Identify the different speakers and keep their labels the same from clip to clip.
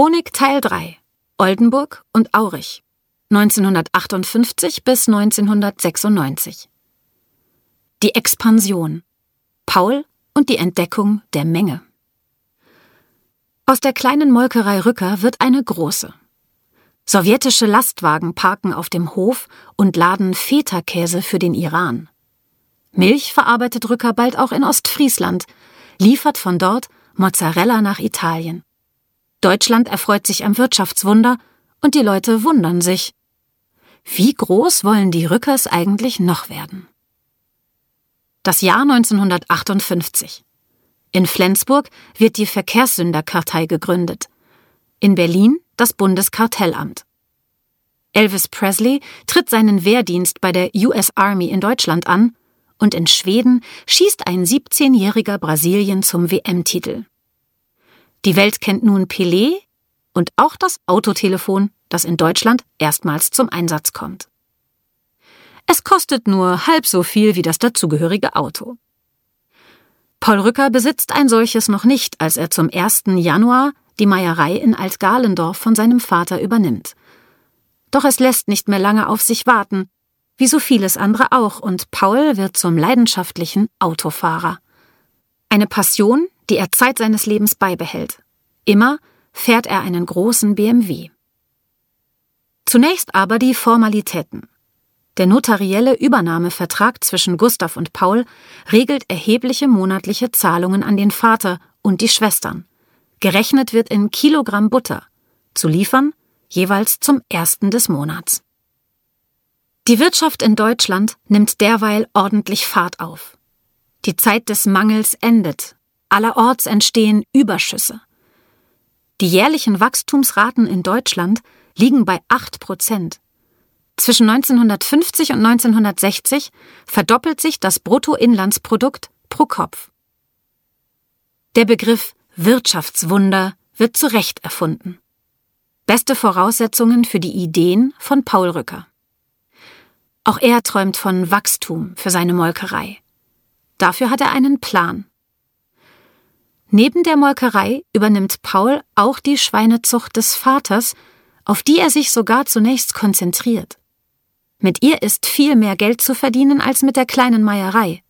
Speaker 1: Chronik Teil 3 Oldenburg und Aurich 1958 bis 1996 Die Expansion Paul und die Entdeckung der Menge Aus der kleinen Molkerei Rücker wird eine große. Sowjetische Lastwagen parken auf dem Hof und laden Feta-Käse für den Iran. Milch verarbeitet Rücker bald auch in Ostfriesland, liefert von dort Mozzarella nach Italien. Deutschland erfreut sich am Wirtschaftswunder und die Leute wundern sich. Wie groß wollen die Rückers eigentlich noch werden? Das Jahr 1958. In Flensburg wird die Verkehrssünderkartei gegründet. In Berlin das Bundeskartellamt. Elvis Presley tritt seinen Wehrdienst bei der US Army in Deutschland an und in Schweden schießt ein 17-jähriger Brasilien zum WM-Titel. Die Welt kennt nun Pelé und auch das Autotelefon, das in Deutschland erstmals zum Einsatz kommt. Es kostet nur halb so viel wie das dazugehörige Auto. Paul Rücker besitzt ein solches noch nicht, als er zum 1. Januar die Meierei in Altgalendorf von seinem Vater übernimmt. Doch es lässt nicht mehr lange auf sich warten, wie so vieles andere auch, und Paul wird zum leidenschaftlichen Autofahrer. Eine Passion, die er Zeit seines Lebens beibehält. Immer fährt er einen großen BMW. Zunächst aber die Formalitäten. Der notarielle Übernahmevertrag zwischen Gustav und Paul regelt erhebliche monatliche Zahlungen an den Vater und die Schwestern. Gerechnet wird in Kilogramm Butter. Zu liefern jeweils zum ersten des Monats. Die Wirtschaft in Deutschland nimmt derweil ordentlich Fahrt auf. Die Zeit des Mangels endet Allerorts entstehen Überschüsse. Die jährlichen Wachstumsraten in Deutschland liegen bei 8 Prozent. Zwischen 1950 und 1960 verdoppelt sich das Bruttoinlandsprodukt pro Kopf. Der Begriff Wirtschaftswunder wird zu Recht erfunden. Beste Voraussetzungen für die Ideen von Paul Rücker. Auch er träumt von Wachstum für seine Molkerei. Dafür hat er einen Plan. Neben der Molkerei übernimmt Paul auch die Schweinezucht des Vaters, auf die er sich sogar zunächst konzentriert. Mit ihr ist viel mehr Geld zu verdienen als mit der kleinen Meierei.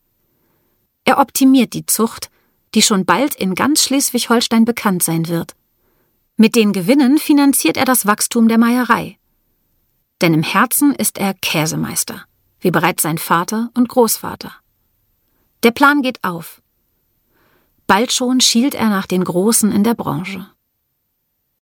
Speaker 1: Er optimiert die Zucht, die schon bald in ganz Schleswig-Holstein bekannt sein wird. Mit den Gewinnen finanziert er das Wachstum der Meierei. Denn im Herzen ist er Käsemeister, wie bereits sein Vater und Großvater. Der Plan geht auf. Bald schon schielt er nach den Großen in der Branche.